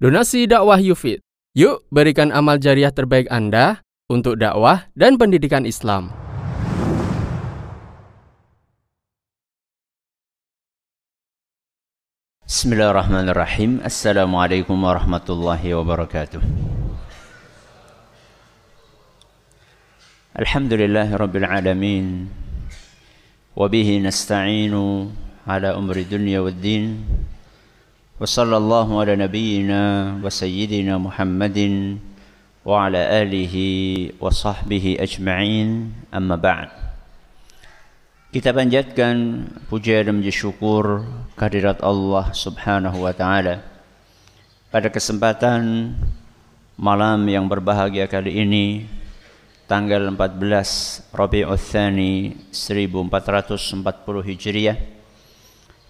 Donasi dakwah Yufid. Yuk berikan amal jariah terbaik Anda untuk dakwah dan pendidikan Islam. Bismillahirrahmanirrahim. Assalamualaikum warahmatullahi wabarakatuh. Alhamdulillahi rabbil alamin. Wabihi nasta'inu ala umri dunya wad din. وصلى الله على نبينا وسيدنا محمد وعلى آله وصحبه أجمعين أما بعد Kita panjatkan puja dan puji syukur kehadirat Allah Subhanahu wa taala. Pada kesempatan malam yang berbahagia kali ini tanggal 14 Rabiul Tsani 1440 Hijriah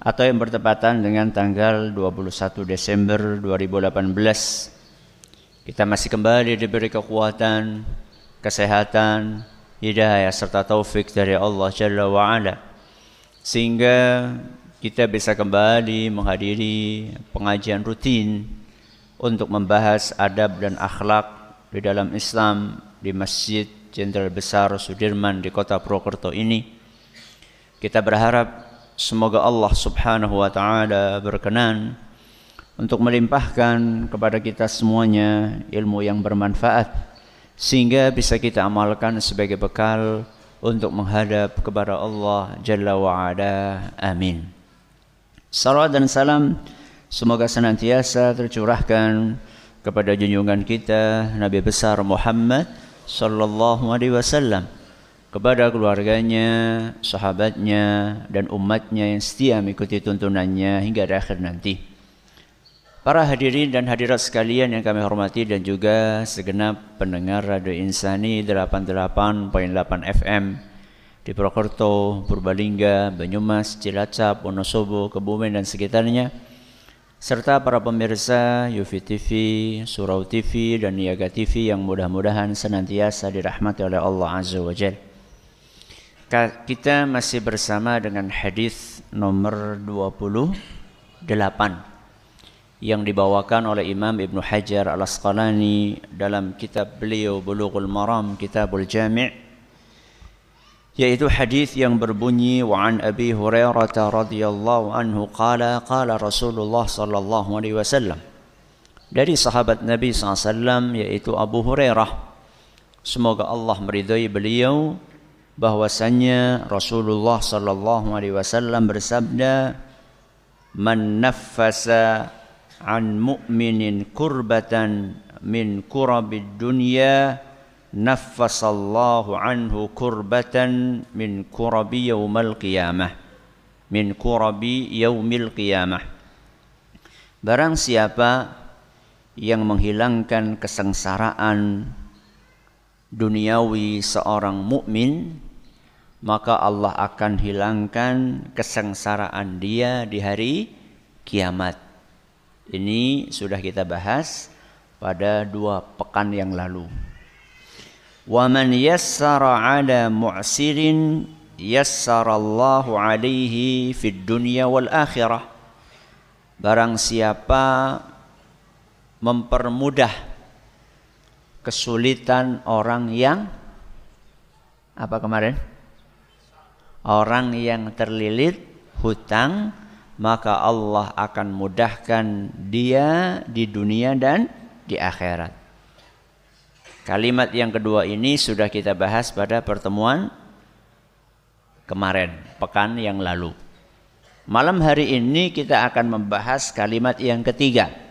atau yang bertepatan dengan tanggal 21 Desember 2018 kita masih kembali diberi kekuatan, kesehatan, hidayah serta taufik dari Allah Jalla wa ala sehingga kita bisa kembali menghadiri pengajian rutin untuk membahas adab dan akhlak di dalam Islam di Masjid Jenderal Besar Sudirman di Kota Purwokerto ini. Kita berharap Semoga Allah Subhanahu wa taala berkenan untuk melimpahkan kepada kita semuanya ilmu yang bermanfaat sehingga bisa kita amalkan sebagai bekal untuk menghadap kepada Allah Jalla wa Ala. Amin. Salawat dan salam semoga senantiasa tercurahkan kepada junjungan kita Nabi besar Muhammad sallallahu alaihi wasallam kepada keluarganya, sahabatnya, dan umatnya yang setia mengikuti tuntunannya hingga akhir nanti. Para hadirin dan hadirat sekalian yang kami hormati dan juga segenap pendengar Radio Insani 88.8 FM di Purwokerto, Purbalingga, Banyumas, Cilacap, Wonosobo, Kebumen dan sekitarnya serta para pemirsa Yufi TV, Surau TV dan Niaga TV yang mudah-mudahan senantiasa dirahmati oleh Allah Azza wa Jalla. Kita masih bersama dengan hadis nomor 28 yang dibawakan oleh Imam Ibn Hajar Al-Asqalani dalam kitab beliau Bulughul Maram Kitabul Jami' yaitu hadis yang berbunyi wa an Abi Hurairah radhiyallahu anhu qala qala Rasulullah sallallahu alaihi wasallam. Dari sahabat Nabi SAW yaitu Abu Hurairah semoga Allah meridai beliau bahwasannya Rasulullah sallallahu alaihi wasallam bersabda man naffasa an mu'minin kurbatan min kurabid dunya naffasallahu anhu kurbatan min kurabi yaumal qiyamah. Min kurabi yaumil qiyamah. Barang siapa yang menghilangkan kesengsaraan duniawi seorang mukmin maka Allah akan hilangkan kesengsaraan dia di hari kiamat. Ini sudah kita bahas pada dua pekan yang lalu. Wa man yassara ala mu'sirin yassarallahu alaihi fid dunya wal akhirah. Barang siapa mempermudah kesulitan orang yang apa kemarin? Orang yang terlilit hutang maka Allah akan mudahkan dia di dunia dan di akhirat. Kalimat yang kedua ini sudah kita bahas pada pertemuan kemarin, pekan yang lalu. Malam hari ini kita akan membahas kalimat yang ketiga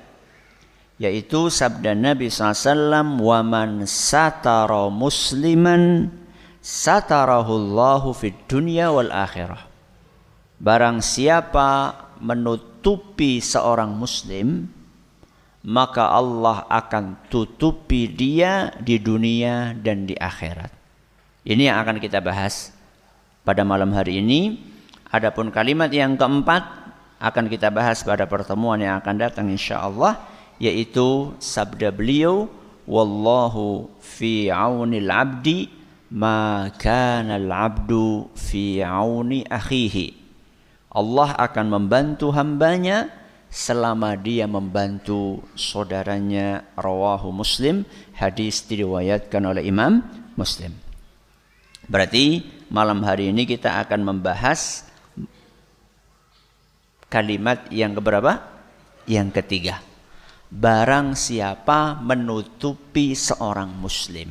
yaitu sabda Nabi SAW wa man satara musliman satarahullahu fid dunya wal akhirah. Barang siapa menutupi seorang muslim, maka Allah akan tutupi dia di dunia dan di akhirat. Ini yang akan kita bahas pada malam hari ini. Adapun kalimat yang keempat akan kita bahas pada pertemuan yang akan datang insyaallah yaitu sabda beliau wallahu fi aunil abdi ma kana al-'abdu fi auni akhihi. Allah akan membantu hambanya selama dia membantu saudaranya rawahu Muslim hadis diriwayatkan oleh Imam Muslim. Berarti malam hari ini kita akan membahas kalimat yang keberapa? Yang ketiga. Barang siapa menutupi seorang muslim.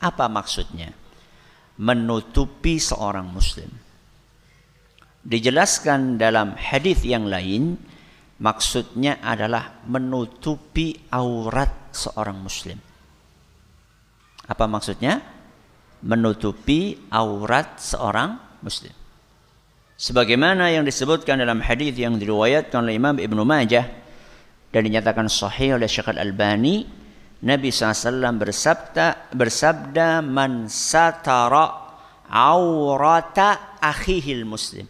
Apa maksudnya? Menutupi seorang muslim. Dijelaskan dalam hadis yang lain, maksudnya adalah menutupi aurat seorang muslim. Apa maksudnya? Menutupi aurat seorang muslim. Sebagaimana yang disebutkan dalam hadis yang diriwayatkan oleh Imam Ibnu Majah dan dinyatakan sahih oleh Syekh Al-Albani, Nabi SAW bersabda, bersabda man satara aurata akhihil muslim.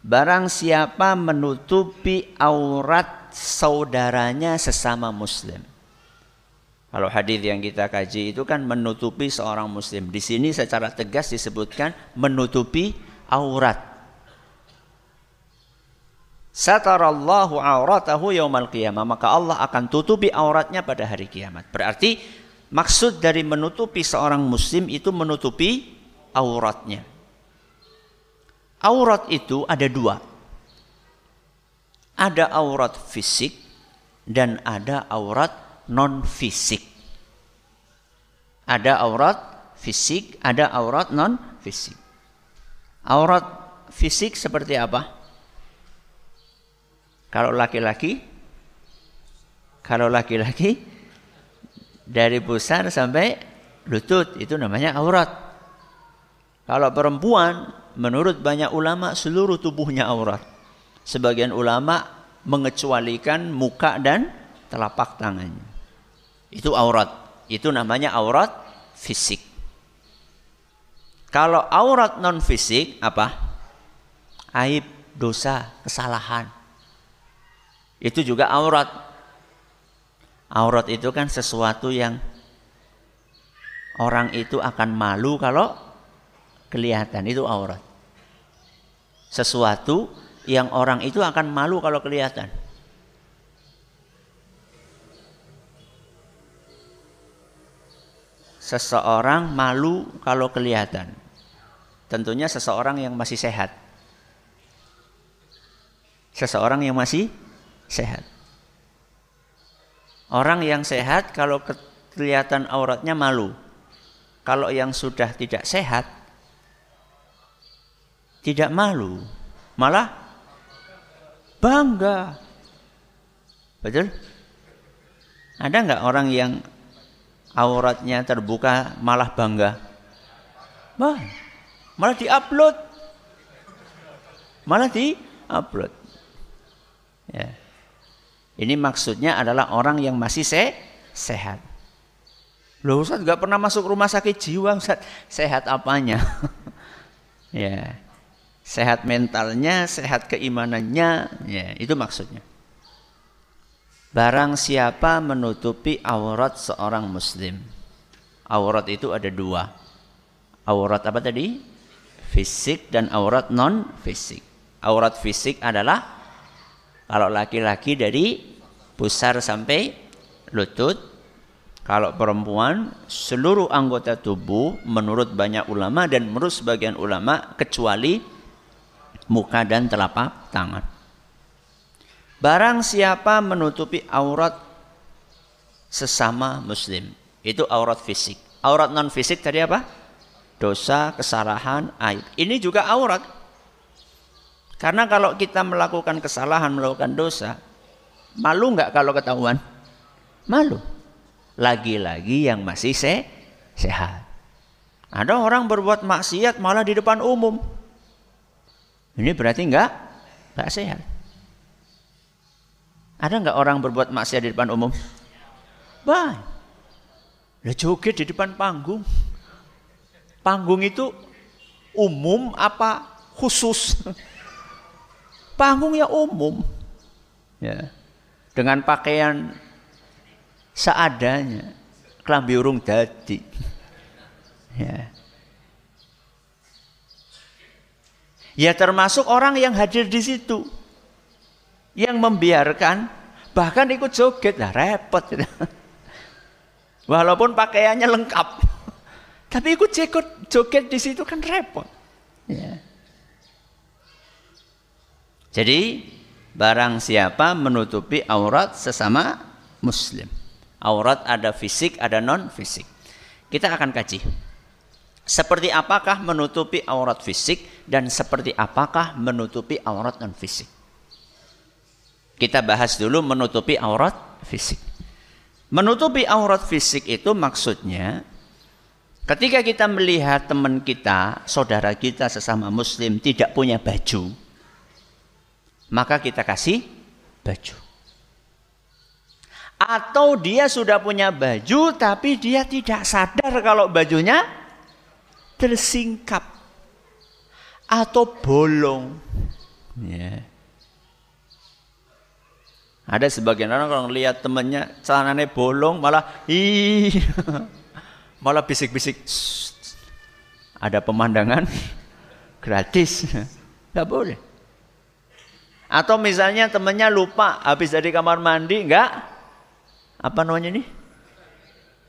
Barang siapa menutupi aurat saudaranya sesama muslim. Kalau hadis yang kita kaji itu kan menutupi seorang muslim. Di sini secara tegas disebutkan menutupi aurat. Satarallahu auratahu yaumal qiyamah. Maka Allah akan tutupi auratnya pada hari kiamat. Berarti maksud dari menutupi seorang muslim itu menutupi auratnya. Aurat itu ada dua. Ada aurat fisik dan ada aurat non fisik. Ada aurat fisik, ada aurat non fisik. Aurat fisik seperti apa? Kalau laki-laki, kalau laki-laki dari pusar sampai lutut itu namanya aurat. Kalau perempuan, menurut banyak ulama seluruh tubuhnya aurat. Sebagian ulama mengecualikan muka dan telapak tangannya. Itu aurat. Itu namanya aurat fisik. Kalau aurat non fisik apa? Aib, dosa, kesalahan. Itu juga aurat. Aurat itu kan sesuatu yang orang itu akan malu kalau kelihatan. Itu aurat. Sesuatu yang orang itu akan malu kalau kelihatan. Seseorang malu kalau kelihatan. Tentunya seseorang yang masih sehat. Seseorang yang masih sehat. Orang yang sehat kalau kelihatan auratnya malu. Kalau yang sudah tidak sehat tidak malu, malah bangga. Betul? Ada nggak orang yang auratnya terbuka malah bangga? Bah, malah diupload. Malah diupload. Ya. Ini maksudnya adalah orang yang masih se sehat. Loh Ustaz gak pernah masuk rumah sakit jiwa Ustaz. Sehat apanya? ya. Sehat mentalnya, sehat keimanannya, ya, itu maksudnya. Barang siapa menutupi aurat seorang muslim. Aurat itu ada dua. Aurat apa tadi? Fisik dan aurat non fisik. Aurat fisik adalah kalau laki-laki dari pusar sampai lutut. Kalau perempuan seluruh anggota tubuh menurut banyak ulama dan menurut sebagian ulama kecuali muka dan telapak tangan. Barang siapa menutupi aurat sesama muslim, itu aurat fisik. Aurat non fisik tadi apa? Dosa, kesalahan, aib. Ini juga aurat. Karena kalau kita melakukan kesalahan, melakukan dosa, malu nggak kalau ketahuan? Malu. Lagi-lagi yang masih se sehat. Ada orang berbuat maksiat malah di depan umum. Ini berarti nggak nggak sehat. Ada nggak orang berbuat maksiat di depan umum? Bah, ya joget di depan panggung. Panggung itu umum apa khusus? Panggung ya umum. Ya. Dengan pakaian seadanya. Kelambi urung dadi. Ya. Ya termasuk orang yang hadir di situ. yang membiarkan bahkan ikut joget lah repot walaupun pakaiannya lengkap tapi ikut joget joget di situ kan repot ya. Jadi barang siapa menutupi aurat sesama muslim aurat ada fisik ada non fisik kita akan kaji seperti apakah menutupi aurat fisik dan seperti apakah menutupi aurat non fisik. Kita bahas dulu menutupi aurat fisik. Menutupi aurat fisik itu maksudnya ketika kita melihat teman kita, saudara kita sesama muslim tidak punya baju, maka kita kasih baju. Atau dia sudah punya baju tapi dia tidak sadar kalau bajunya tersingkap atau bolong. Ya. Ada sebagian orang kalau lihat temannya celananya bolong malah ih malah bisik-bisik ada pemandangan gratis nggak boleh atau misalnya temannya lupa habis dari kamar mandi nggak? Apa namanya ini?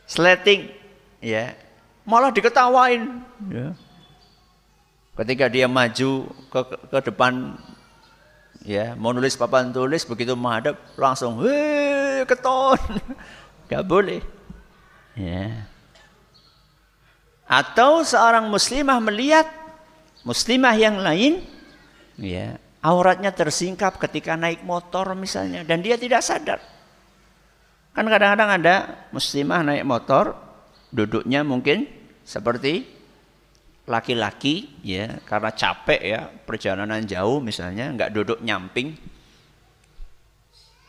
Sleting. Ya. Malah diketawain. Ya. Ketika dia maju ke, ke depan ya mau nulis papan tulis begitu menghadap langsung hei keton. Nggak boleh. Ya. Atau seorang muslimah melihat muslimah yang lain ya auratnya tersingkap ketika naik motor misalnya dan dia tidak sadar. Kan kadang-kadang ada muslimah naik motor duduknya mungkin seperti laki-laki ya karena capek ya perjalanan jauh misalnya nggak duduk nyamping.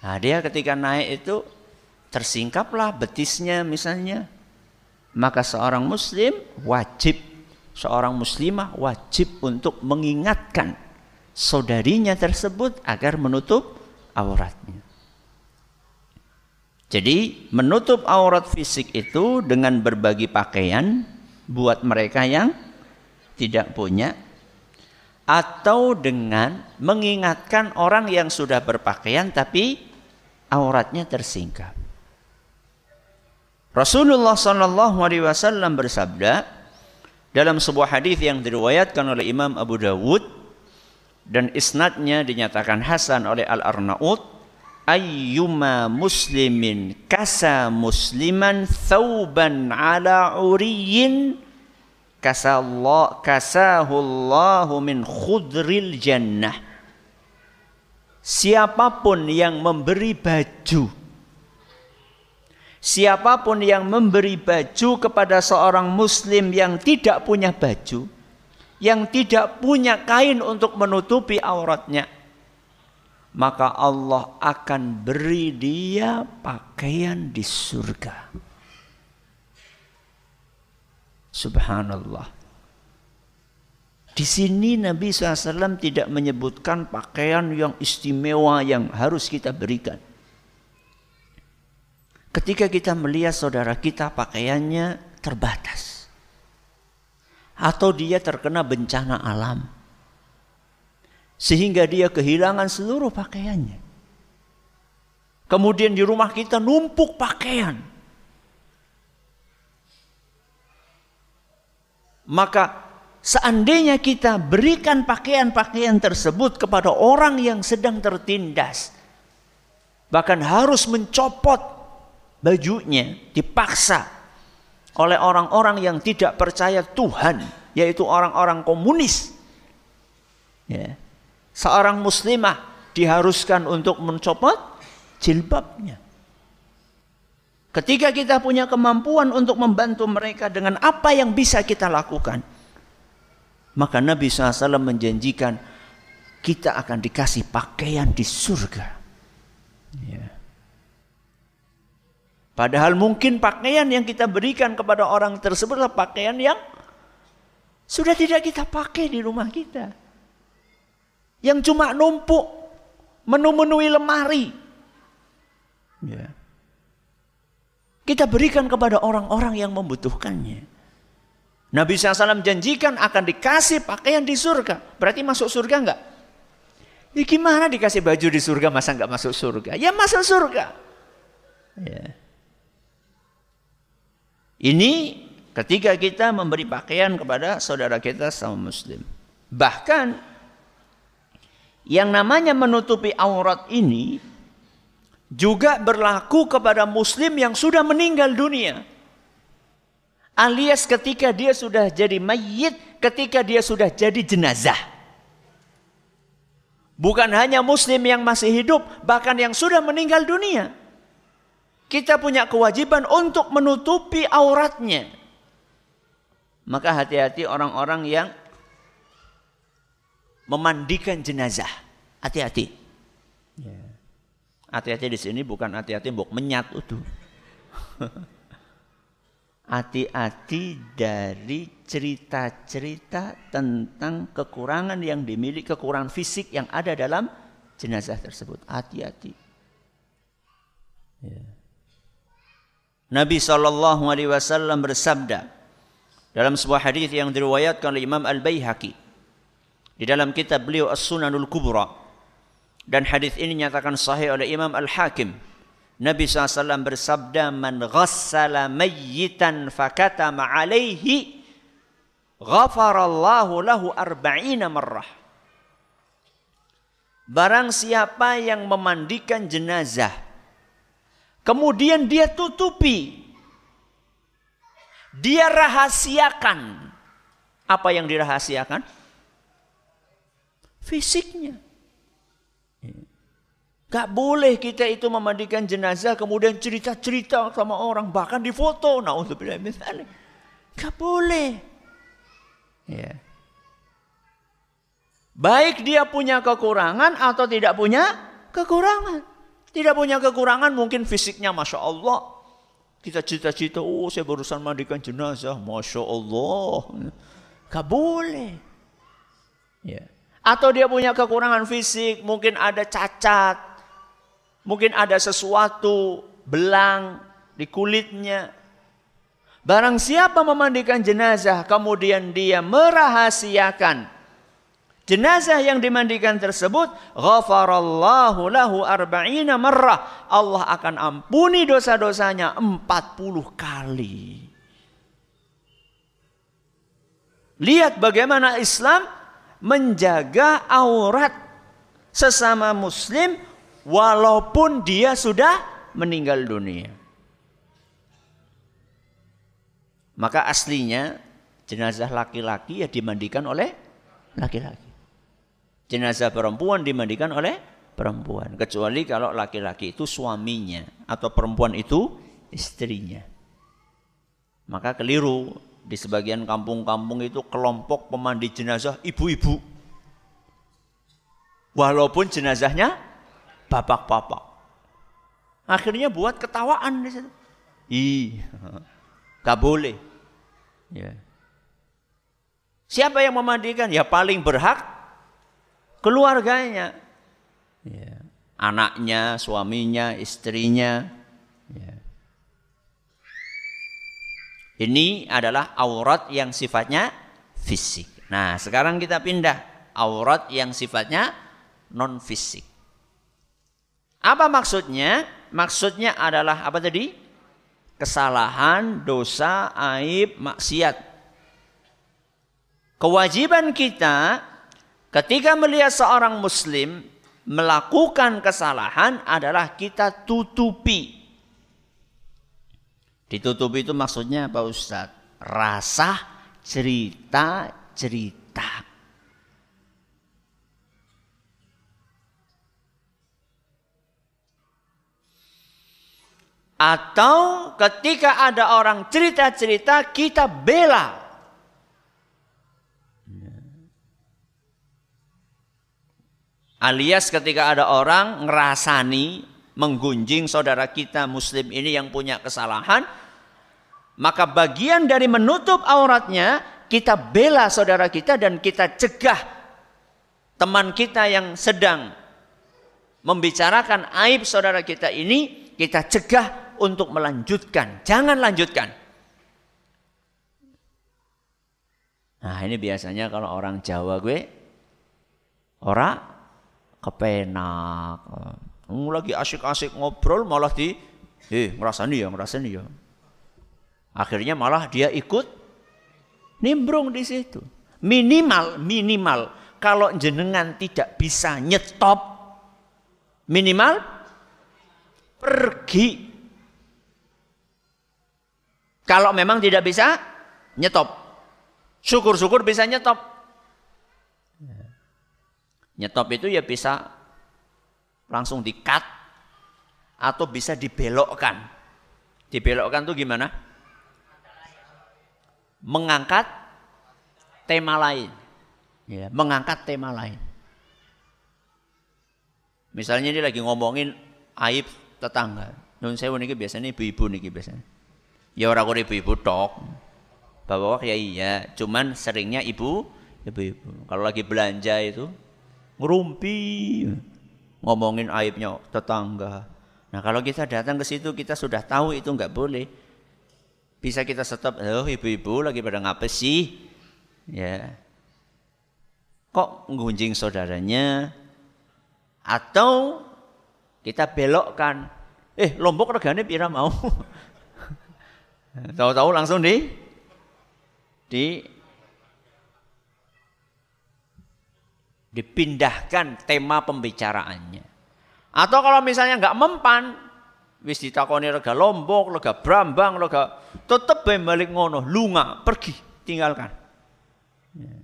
Nah dia ketika naik itu tersingkaplah betisnya misalnya. Maka seorang muslim wajib seorang muslimah wajib untuk mengingatkan saudarinya tersebut agar menutup auratnya jadi menutup aurat fisik itu dengan berbagi pakaian buat mereka yang tidak punya atau dengan mengingatkan orang yang sudah berpakaian tapi auratnya tersingkap. Rasulullah Shallallahu Alaihi Wasallam bersabda dalam sebuah hadis yang diriwayatkan oleh Imam Abu Dawud dan isnadnya dinyatakan hasan oleh Al Arnaud ayyuma muslimin kasa musliman thawban ala uriyin kasallah kasahullahu min khudril jannah. Siapa pun yang memberi baju siapa pun yang memberi baju kepada seorang muslim yang tidak punya baju yang tidak punya kain untuk menutupi auratnya maka Allah akan beri dia pakaian di surga. Subhanallah. Di sini Nabi SAW tidak menyebutkan pakaian yang istimewa yang harus kita berikan. Ketika kita melihat saudara kita pakaiannya terbatas. Atau dia terkena bencana alam sehingga dia kehilangan seluruh pakaiannya. Kemudian di rumah kita numpuk pakaian. Maka seandainya kita berikan pakaian-pakaian tersebut kepada orang yang sedang tertindas, bahkan harus mencopot bajunya, dipaksa oleh orang-orang yang tidak percaya Tuhan, yaitu orang-orang komunis. Ya seorang muslimah diharuskan untuk mencopot jilbabnya. Ketika kita punya kemampuan untuk membantu mereka dengan apa yang bisa kita lakukan, maka Nabi SAW menjanjikan kita akan dikasih pakaian di surga. Ya. Padahal mungkin pakaian yang kita berikan kepada orang tersebut adalah pakaian yang sudah tidak kita pakai di rumah kita yang cuma numpuk menu-menui lemari. Ya. Kita berikan kepada orang-orang yang membutuhkannya. Nabi SAW janjikan akan dikasih pakaian di surga. Berarti masuk surga enggak? Ya gimana dikasih baju di surga masa nggak masuk surga? Ya masuk surga. Ya. Ini ketika kita memberi pakaian kepada saudara kita sama muslim. Bahkan yang namanya menutupi aurat ini juga berlaku kepada muslim yang sudah meninggal dunia. Alias ketika dia sudah jadi mayit, ketika dia sudah jadi jenazah. Bukan hanya muslim yang masih hidup, bahkan yang sudah meninggal dunia. Kita punya kewajiban untuk menutupi auratnya. Maka hati-hati orang-orang yang memandikan jenazah. Hati-hati. Ya. Hati-hati di sini bukan hati-hati mbok menyat itu. hati-hati dari cerita-cerita tentang kekurangan yang dimiliki, kekurangan fisik yang ada dalam jenazah tersebut. Hati-hati. Ya. Nabi Shallallahu Alaihi Wasallam bersabda dalam sebuah hadis yang diriwayatkan oleh Imam Al Baihaqi di dalam kitab beliau As Sunanul Kubra. Dan hadis ini nyatakan sahih oleh Imam Al Hakim Nabi SAW bersabda, Man ghassala mayyitan fakatama alaihi, ghafarallahu lahu arba'ina marrah. Barang siapa yang memandikan jenazah, kemudian dia tutupi, dia rahasiakan. Apa yang dirahasiakan? Fisiknya. Gak boleh kita itu memandikan jenazah kemudian cerita-cerita sama orang bahkan di foto. Nah untuk misalnya, gak boleh. Ya. Baik dia punya kekurangan atau tidak punya kekurangan. Tidak punya kekurangan mungkin fisiknya masya Allah. Kita cerita-cerita, oh saya barusan mandikan jenazah, masya Allah. Gak boleh. Ya. Atau dia punya kekurangan fisik, mungkin ada cacat, Mungkin ada sesuatu belang di kulitnya. Barang siapa memandikan jenazah kemudian dia merahasiakan jenazah yang dimandikan tersebut, ghafarallahu lahu arba'ina marrah. Allah akan ampuni dosa-dosanya 40 kali. Lihat bagaimana Islam menjaga aurat sesama muslim walaupun dia sudah meninggal dunia. Maka aslinya jenazah laki-laki ya dimandikan oleh laki-laki. Jenazah perempuan dimandikan oleh perempuan. Kecuali kalau laki-laki itu suaminya atau perempuan itu istrinya. Maka keliru di sebagian kampung-kampung itu kelompok pemandi jenazah ibu-ibu. Walaupun jenazahnya bapak-bapak. Akhirnya buat ketawaan di situ. Ih, gak boleh. Ya. Siapa yang memandikan? Ya paling berhak keluarganya. Ya. Anaknya, suaminya, istrinya. Ya. Ini adalah aurat yang sifatnya fisik. Nah, sekarang kita pindah aurat yang sifatnya non fisik. Apa maksudnya? Maksudnya adalah apa tadi? Kesalahan, dosa, aib, maksiat. Kewajiban kita ketika melihat seorang muslim melakukan kesalahan adalah kita tutupi. Ditutupi itu maksudnya apa Ustaz? Rasa cerita-cerita. Atau ketika ada orang cerita-cerita kita bela. Alias ketika ada orang ngerasani menggunjing saudara kita muslim ini yang punya kesalahan, maka bagian dari menutup auratnya kita bela saudara kita dan kita cegah teman kita yang sedang membicarakan aib saudara kita ini, kita cegah untuk melanjutkan. Jangan lanjutkan. Nah ini biasanya kalau orang Jawa gue, ora kepenak. Lagi asik-asik ngobrol malah di eh ngerasani ya, ngerasani ya. Akhirnya malah dia ikut nimbrung di situ. Minimal, minimal kalau jenengan tidak bisa nyetop minimal pergi. Kalau memang tidak bisa nyetop. Syukur-syukur bisa nyetop. Nyetop itu ya bisa langsung di-cut atau bisa dibelokkan. Dibelokkan tuh gimana? Mengangkat tema lain. Ya, mengangkat tema lain. Misalnya ini lagi ngomongin aib tetangga. Nun saya niki biasanya ibu-ibu niki biasanya. Ya orang kok ibu-ibu tok. Bapak ya iya, cuman seringnya ibu ibu-ibu. Kalau lagi belanja itu ngerumpi ngomongin aibnya tetangga. Nah kalau kita datang ke situ kita sudah tahu itu nggak boleh. Bisa kita stop, oh ibu-ibu lagi pada ngapa sih? Ya. Kok ngunjing saudaranya? Atau kita belokkan. Eh lombok regane pira mau? Tahu-tahu langsung di di dipindahkan tema pembicaraannya. Atau kalau misalnya nggak mempan, wis ditakoni rega Lombok, rega Brambang, rega tetep balik ngono, lunga, pergi, tinggalkan. Ya.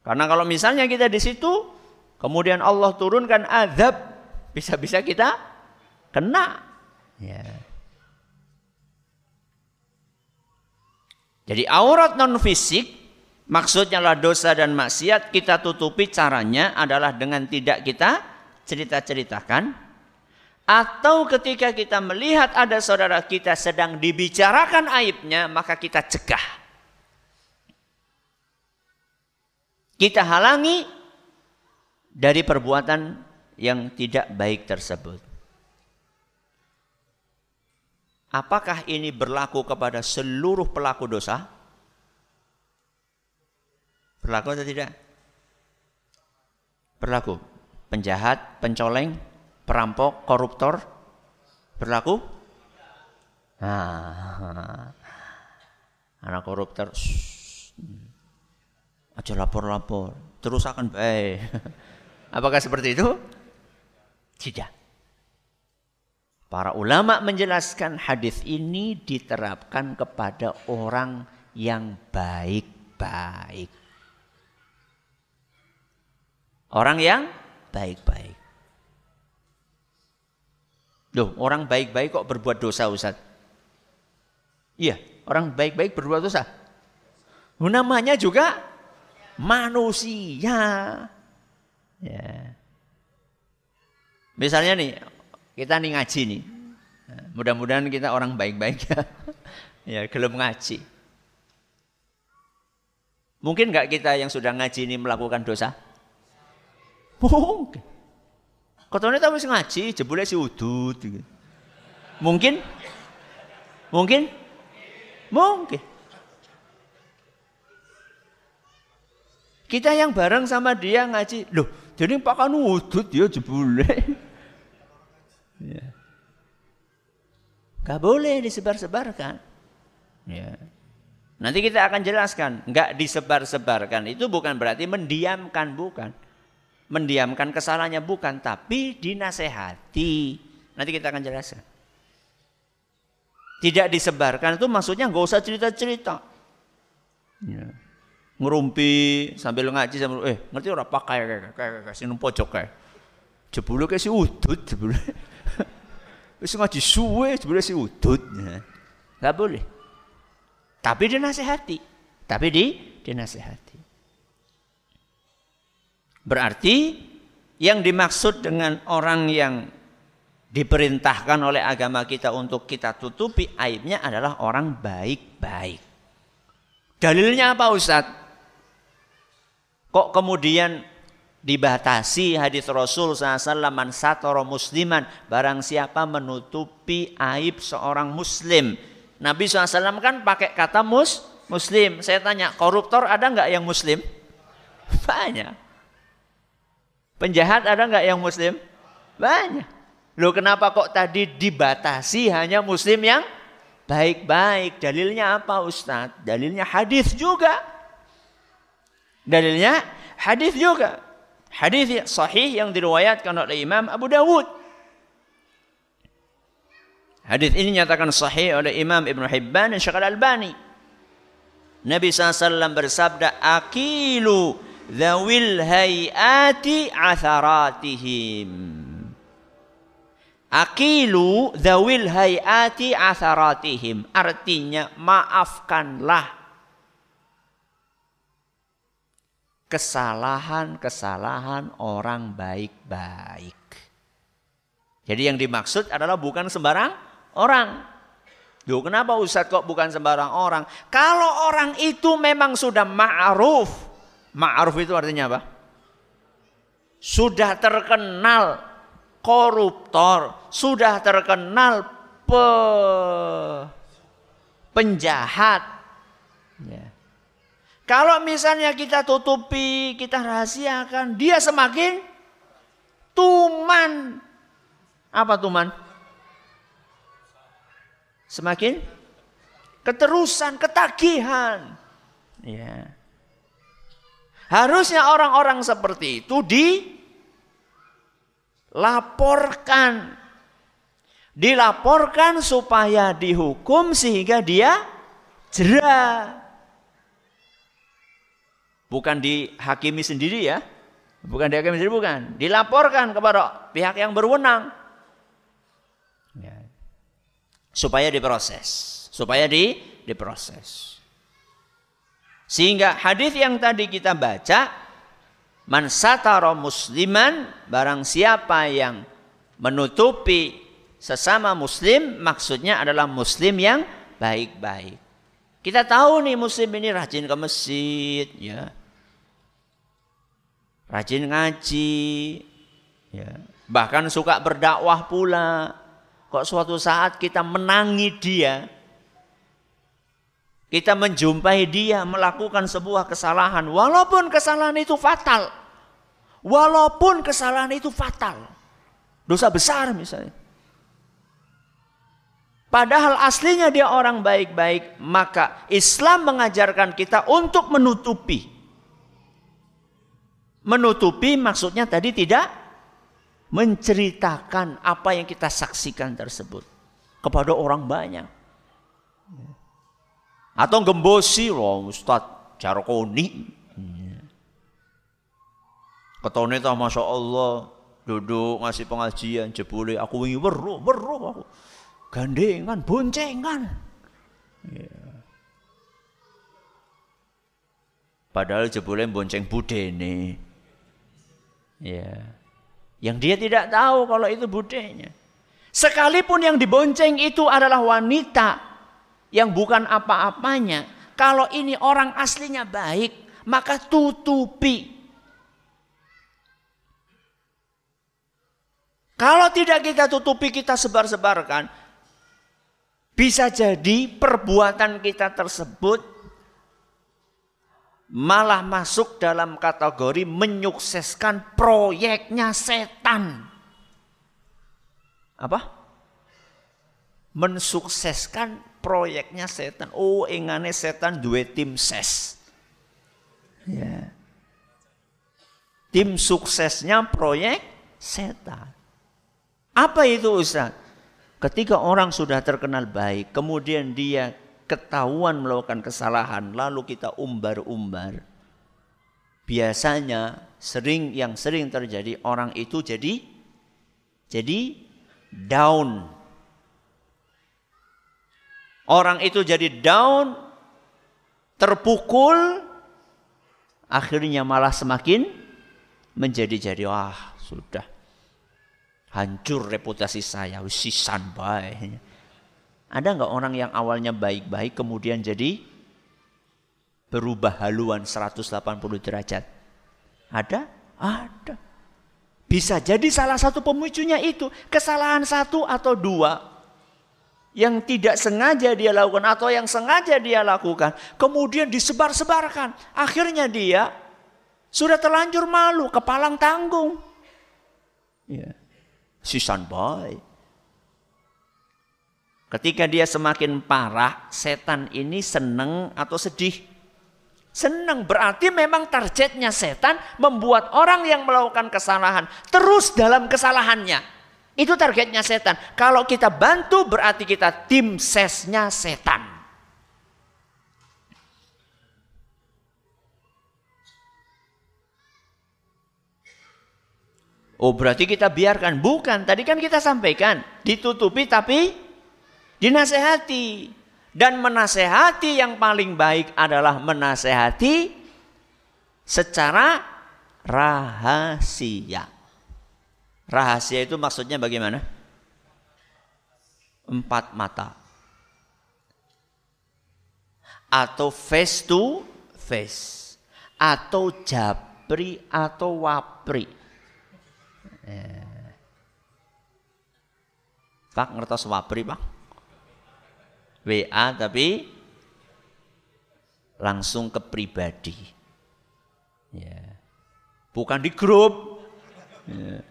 Karena kalau misalnya kita di situ, kemudian Allah turunkan azab, bisa-bisa kita kena. Ya. Jadi aurat non fisik maksudnya lah dosa dan maksiat kita tutupi caranya adalah dengan tidak kita cerita-ceritakan atau ketika kita melihat ada saudara kita sedang dibicarakan aibnya maka kita cegah. Kita halangi dari perbuatan yang tidak baik tersebut. Apakah ini berlaku kepada seluruh pelaku dosa? Berlaku atau tidak? Berlaku. Penjahat, pencoleng, perampok, koruptor berlaku? Nah, anak koruptor aja lapor-lapor, terus akan baik. Apakah seperti itu? Tidak. Para ulama menjelaskan hadis ini diterapkan kepada orang yang baik-baik. Orang yang baik-baik. Loh, orang baik-baik kok berbuat dosa, Ustaz? Iya, orang baik-baik berbuat dosa. Namanya juga manusia. Ya. Misalnya nih, kita nih ngaji nih. Mudah-mudahan kita orang baik-baik ya. ya, belum ngaji. Mungkin nggak kita yang sudah ngaji ini melakukan dosa? Mungkin. Kotone tahu ngaji, jebule si udut. Mungkin? Mungkin? Mungkin. Kita yang bareng sama dia ngaji, loh, jadi Pak Kanu udut ya jebule. Ya. Boleh disebar-sebarkan. Ya. Nanti kita akan jelaskan. Gak disebar-sebarkan itu bukan berarti mendiamkan, bukan. Mendiamkan kesalahannya bukan, tapi dinasehati. Nanti kita akan jelaskan. Tidak disebarkan itu maksudnya nggak usah cerita-cerita. Ya. Ngerumpi sambil ngaji sambil eh ngerti orang pakai kayak kayak kayak sini pojok kayak. Jebule kayak si udut jebule. Wis ngaji suwe sebenarnya si udut. Enggak boleh. Tapi dinasehati. Tapi di dinasehati. Berarti yang dimaksud dengan orang yang diperintahkan oleh agama kita untuk kita tutupi aibnya adalah orang baik-baik. Dalilnya apa Ustadz? Kok kemudian dibatasi hadis Rasul SAW man satoro musliman barang siapa menutupi aib seorang muslim Nabi SAW kan pakai kata mus muslim saya tanya koruptor ada nggak yang muslim banyak Penjahat ada nggak yang muslim? Banyak. Loh kenapa kok tadi dibatasi hanya muslim yang baik-baik? Dalilnya apa Ustadz? Dalilnya hadis juga. Dalilnya hadis juga. Hadis sahih yang diriwayatkan oleh Imam Abu Dawud. Hadis ini nyatakan sahih oleh Imam Ibn Hibban dan Syekh Al-Albani. Nabi SAW bersabda, Akilu dhawil hayati atharatihim. Akilu dhawil hayati atharatihim. Artinya maafkanlah kesalahan-kesalahan orang baik-baik. Jadi yang dimaksud adalah bukan sembarang orang. Duh, kenapa Ustadz kok bukan sembarang orang? Kalau orang itu memang sudah ma'ruf. Ma'ruf itu artinya apa? Sudah terkenal koruptor, sudah terkenal pe penjahat. Ya. Kalau misalnya kita tutupi, kita rahasiakan, dia semakin tuman. Apa tuman? Semakin keterusan, ketagihan. Ya. Harusnya orang-orang seperti itu dilaporkan. Dilaporkan supaya dihukum sehingga dia jerah. Bukan dihakimi sendiri ya. Bukan dihakimi sendiri, bukan. Dilaporkan kepada pihak yang berwenang. Ya. Supaya diproses. Supaya di, diproses. Sehingga hadis yang tadi kita baca, man satara musliman, barang siapa yang menutupi sesama muslim, maksudnya adalah muslim yang baik-baik. Kita tahu nih muslim ini rajin ke masjid, ya rajin ngaji, ya. bahkan suka berdakwah pula. Kok suatu saat kita menangi dia, kita menjumpai dia melakukan sebuah kesalahan, walaupun kesalahan itu fatal, walaupun kesalahan itu fatal, dosa besar misalnya. Padahal aslinya dia orang baik-baik, maka Islam mengajarkan kita untuk menutupi Menutupi maksudnya tadi tidak menceritakan apa yang kita saksikan tersebut kepada orang banyak. Atau gembosi loh Ustaz Jarkoni. Ketone ta Masya Allah duduk ngasih pengajian jebule aku wingi weruh weruh aku. Gandengan, boncengan. Ya. Padahal jebule bonceng budene. Ya. Yang dia tidak tahu kalau itu budenya. Sekalipun yang dibonceng itu adalah wanita yang bukan apa-apanya. Kalau ini orang aslinya baik, maka tutupi. Kalau tidak kita tutupi, kita sebar-sebarkan. Bisa jadi perbuatan kita tersebut malah masuk dalam kategori menyukseskan proyeknya setan. Apa? Mensukseskan proyeknya setan. Oh, ingane setan dua tim ses. Ya. Tim suksesnya proyek setan. Apa itu Ustaz? Ketika orang sudah terkenal baik, kemudian dia ketahuan melakukan kesalahan lalu kita umbar-umbar biasanya sering yang sering terjadi orang itu jadi jadi down orang itu jadi down terpukul akhirnya malah semakin menjadi-jadi wah sudah hancur reputasi saya sisan baik ada nggak orang yang awalnya baik-baik kemudian jadi berubah haluan 180 derajat? Ada? Ada. Bisa jadi salah satu pemicunya itu kesalahan satu atau dua yang tidak sengaja dia lakukan atau yang sengaja dia lakukan kemudian disebar-sebarkan akhirnya dia sudah terlanjur malu kepalang tanggung Ya. Si boy. Ketika dia semakin parah, setan ini seneng atau sedih? Senang berarti memang targetnya setan membuat orang yang melakukan kesalahan terus dalam kesalahannya. Itu targetnya setan. Kalau kita bantu berarti kita tim sesnya setan. Oh berarti kita biarkan. Bukan, tadi kan kita sampaikan. Ditutupi tapi dinasehati. Dan menasehati yang paling baik adalah menasehati secara rahasia. Rahasia itu maksudnya bagaimana? Empat mata. Atau face to face. Atau japri atau wapri. Eh. Pak ngertos wapri pak? WA tapi langsung ke pribadi. Ya. Bukan di grup. Ya.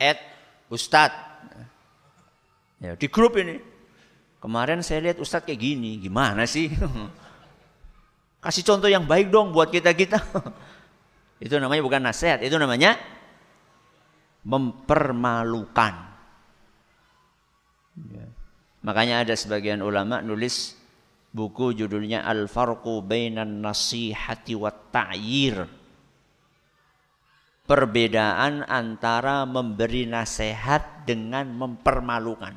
At Ustadz. Ya, di grup ini. Kemarin saya lihat Ustadz kayak gini. Gimana sih? Kasih contoh yang baik dong buat kita-kita. Itu namanya bukan nasihat, itu namanya mempermalukan. Ya. Makanya ada sebagian ulama nulis buku judulnya Al-Farqu Bainan Nasihati wa Ta'yir. Perbedaan antara memberi nasihat dengan mempermalukan.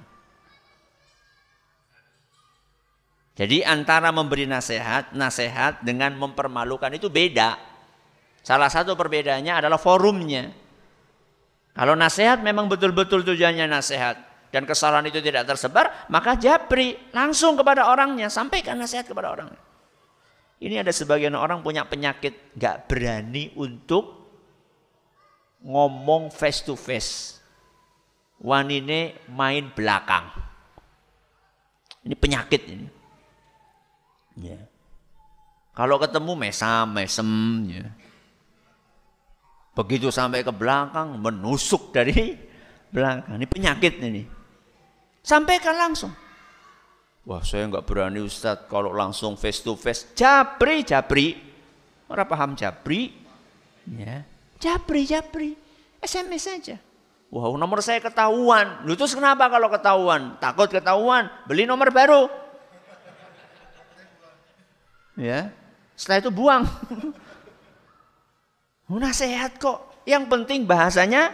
Jadi antara memberi nasihat, nasihat dengan mempermalukan itu beda. Salah satu perbedaannya adalah forumnya. Kalau nasihat memang betul-betul tujuannya nasihat dan kesalahan itu tidak tersebar, maka japri langsung kepada orangnya, sampaikan nasihat kepada orangnya. Ini ada sebagian orang punya penyakit gak berani untuk ngomong face to face. Wanine main belakang. Ini penyakit ini. Ya. Kalau ketemu mesam, mesem, ya. Begitu sampai ke belakang, menusuk dari belakang. Ini penyakit ini. Sampaikan langsung. Wah saya nggak berani Ustadz kalau langsung face to face. Jabri, jabri. Orang paham jabri? Ya. Jabri, jabri. SMS saja. Wah nomor saya ketahuan. Lu terus kenapa kalau ketahuan? Takut ketahuan. Beli nomor baru. Ya. Setelah itu buang. Nasihat kok. Yang penting bahasanya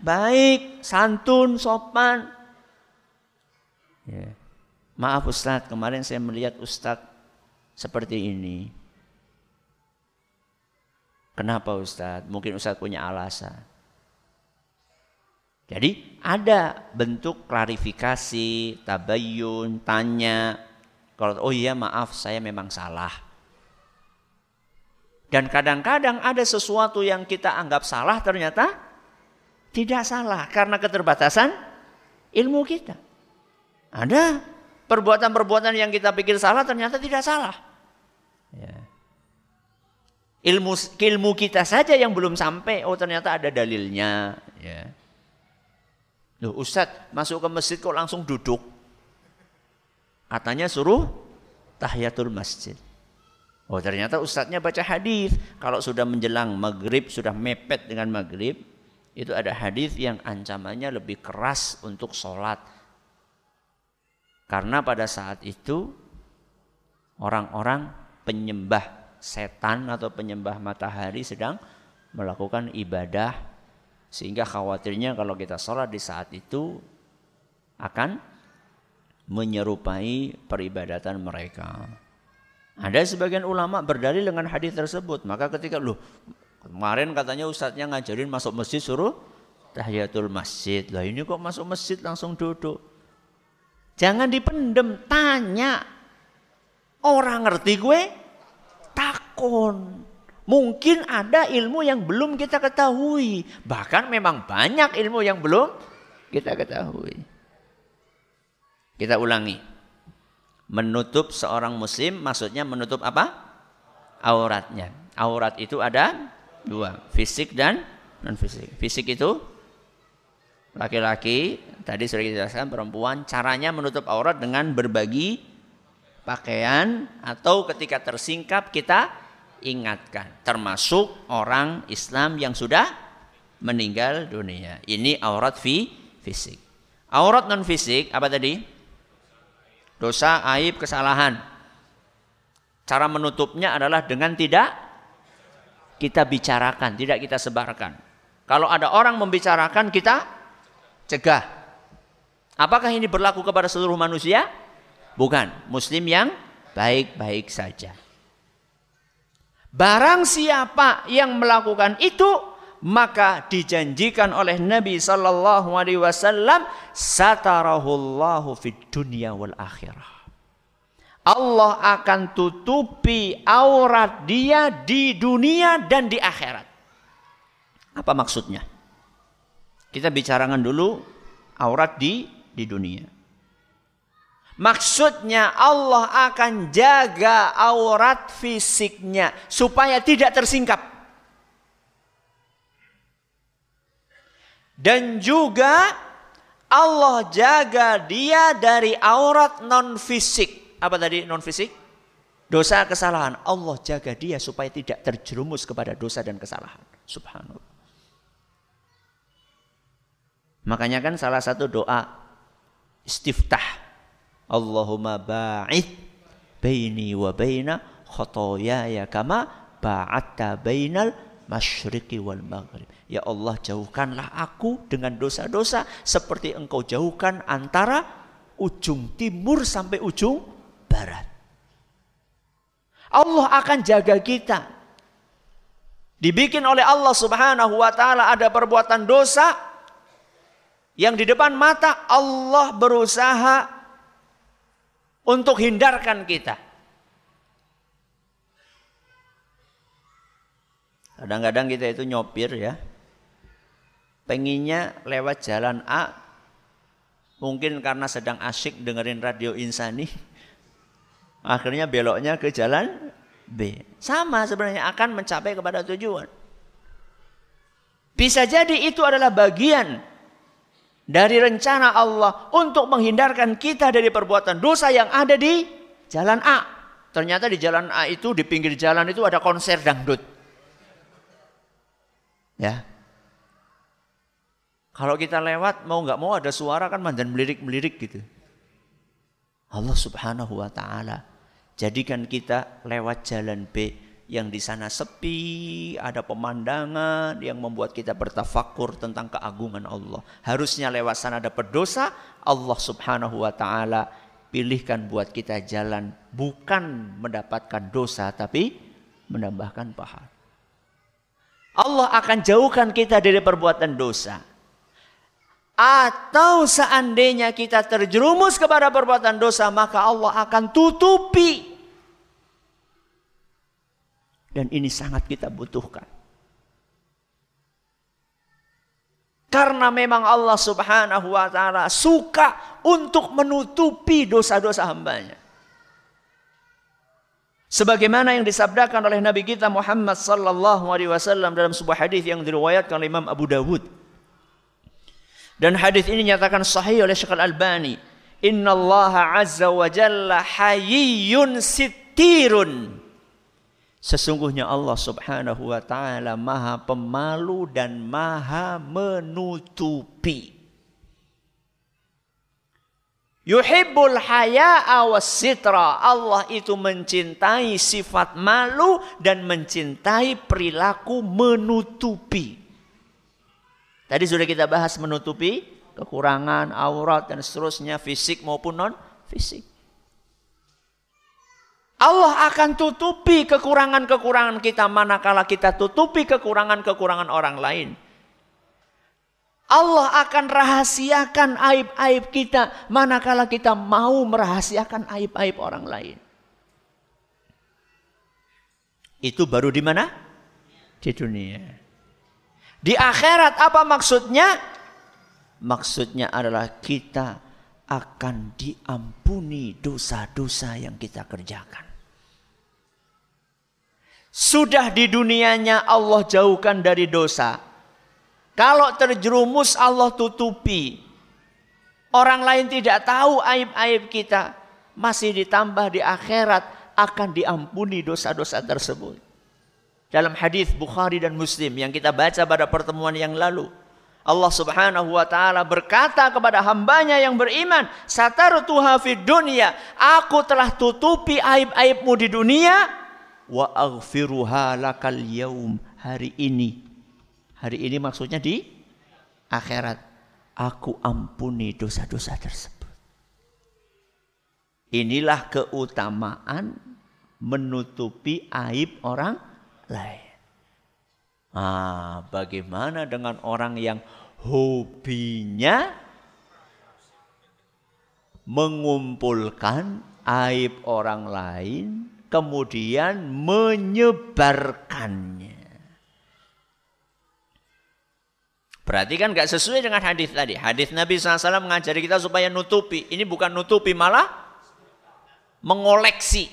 baik, santun, sopan. Ya. Maaf Ustadz, kemarin saya melihat Ustadz seperti ini. Kenapa Ustadz? Mungkin Ustadz punya alasan. Jadi ada bentuk klarifikasi, tabayun, tanya. Kalau oh iya maaf saya memang salah. Dan kadang-kadang ada sesuatu yang kita anggap salah ternyata tidak salah karena keterbatasan ilmu kita. Ada perbuatan-perbuatan yang kita pikir salah ternyata tidak salah. Ilmu ilmu kita saja yang belum sampai, oh ternyata ada dalilnya. Ya. Loh Ustadz masuk ke masjid kok langsung duduk. Katanya suruh tahiyatul masjid. Oh ternyata ustadznya baca hadis. Kalau sudah menjelang maghrib, sudah mepet dengan maghrib, itu ada hadis yang ancamannya lebih keras untuk sholat. Karena pada saat itu orang-orang penyembah setan atau penyembah matahari sedang melakukan ibadah sehingga khawatirnya kalau kita sholat di saat itu akan menyerupai peribadatan mereka. Ada sebagian ulama berdalil dengan hadis tersebut. Maka ketika lu kemarin katanya ustadznya ngajarin masuk masjid suruh tahiyatul masjid. Lah ini kok masuk masjid langsung duduk. Jangan dipendem, tanya. Orang ngerti gue takon. Mungkin ada ilmu yang belum kita ketahui. Bahkan memang banyak ilmu yang belum kita ketahui. Kita ulangi. Menutup seorang muslim maksudnya menutup apa? Auratnya. Aurat itu ada dua, fisik dan non fisik. Fisik itu laki-laki, tadi sudah kita jelaskan perempuan caranya menutup aurat dengan berbagi pakaian atau ketika tersingkap kita ingatkan termasuk orang Islam yang sudah meninggal dunia. Ini aurat fi fisik. Aurat non fisik apa tadi? Dosa, aib, kesalahan. Cara menutupnya adalah dengan tidak kita bicarakan, tidak kita sebarkan. Kalau ada orang membicarakan kita cegah. Apakah ini berlaku kepada seluruh manusia? Bukan. Muslim yang baik-baik saja. Barang siapa yang melakukan itu maka dijanjikan oleh Nabi sallallahu alaihi wasallam satarahullahu fid dunya wal akhirah. Allah akan tutupi aurat dia di dunia dan di akhirat. Apa maksudnya? Kita bicarakan dulu aurat di di dunia. Maksudnya Allah akan jaga aurat fisiknya supaya tidak tersingkap. Dan juga Allah jaga dia dari aurat non fisik. Apa tadi non fisik? Dosa kesalahan. Allah jaga dia supaya tidak terjerumus kepada dosa dan kesalahan. Subhanallah. Makanya kan salah satu doa istiftah Allahumma ba'id baini wa baina khotoyaya kama ba'atta bainal masyriqi wal maghrib. Ya Allah jauhkanlah aku dengan dosa-dosa seperti engkau jauhkan antara ujung timur sampai ujung barat. Allah akan jaga kita. Dibikin oleh Allah Subhanahu wa taala ada perbuatan dosa yang di depan mata Allah berusaha untuk hindarkan kita. Kadang-kadang kita itu nyopir ya. Penginnya lewat jalan A. Mungkin karena sedang asyik dengerin radio insani. Akhirnya beloknya ke jalan B. Sama sebenarnya akan mencapai kepada tujuan. Bisa jadi itu adalah bagian dari rencana Allah untuk menghindarkan kita dari perbuatan dosa yang ada di jalan A. Ternyata di jalan A itu di pinggir jalan itu ada konser dangdut. Ya. Kalau kita lewat mau nggak mau ada suara kan mandan melirik-melirik gitu. Allah Subhanahu wa taala jadikan kita lewat jalan B yang di sana sepi, ada pemandangan yang membuat kita bertafakur tentang keagungan Allah. Harusnya lewat sana ada berdosa, Allah Subhanahu wa taala pilihkan buat kita jalan bukan mendapatkan dosa tapi menambahkan pahala. Allah akan jauhkan kita dari perbuatan dosa. Atau seandainya kita terjerumus kepada perbuatan dosa, maka Allah akan tutupi dan ini sangat kita butuhkan. Karena memang Allah subhanahu wa ta'ala suka untuk menutupi dosa-dosa hambanya. Sebagaimana yang disabdakan oleh Nabi kita Muhammad sallallahu alaihi wasallam dalam sebuah hadis yang diriwayatkan oleh Imam Abu Dawud. Dan hadis ini nyatakan sahih oleh Syekh Al-Albani. Inna Allah azza wa jalla hayyun sittirun. Sesungguhnya Allah subhanahu wa ta'ala maha pemalu dan maha menutupi. Yuhibbul haya'a sitra. Allah itu mencintai sifat malu dan mencintai perilaku menutupi. Tadi sudah kita bahas menutupi kekurangan aurat dan seterusnya fisik maupun non fisik. Allah akan tutupi kekurangan-kekurangan kita manakala kita tutupi kekurangan-kekurangan orang lain. Allah akan rahasiakan aib-aib kita manakala kita mau merahasiakan aib-aib orang lain. Itu baru di mana? Di dunia. Di akhirat apa maksudnya? Maksudnya adalah kita akan diampuni dosa-dosa yang kita kerjakan. Sudah di dunianya Allah jauhkan dari dosa. Kalau terjerumus Allah tutupi. Orang lain tidak tahu aib-aib kita. Masih ditambah di akhirat akan diampuni dosa-dosa tersebut. Dalam hadis Bukhari dan Muslim yang kita baca pada pertemuan yang lalu. Allah subhanahu wa ta'ala berkata kepada hambanya yang beriman. Satartuha fid dunia. Aku telah tutupi aib-aibmu di dunia wa aghfiruha lakal yaum. Hari ini. Hari ini maksudnya di akhirat. Aku ampuni dosa-dosa tersebut. Inilah keutamaan menutupi aib orang lain. Ah bagaimana dengan orang yang hobinya mengumpulkan aib orang lain kemudian menyebarkannya. Berarti kan gak sesuai dengan hadis tadi. Hadis Nabi SAW mengajari kita supaya nutupi. Ini bukan nutupi malah mengoleksi.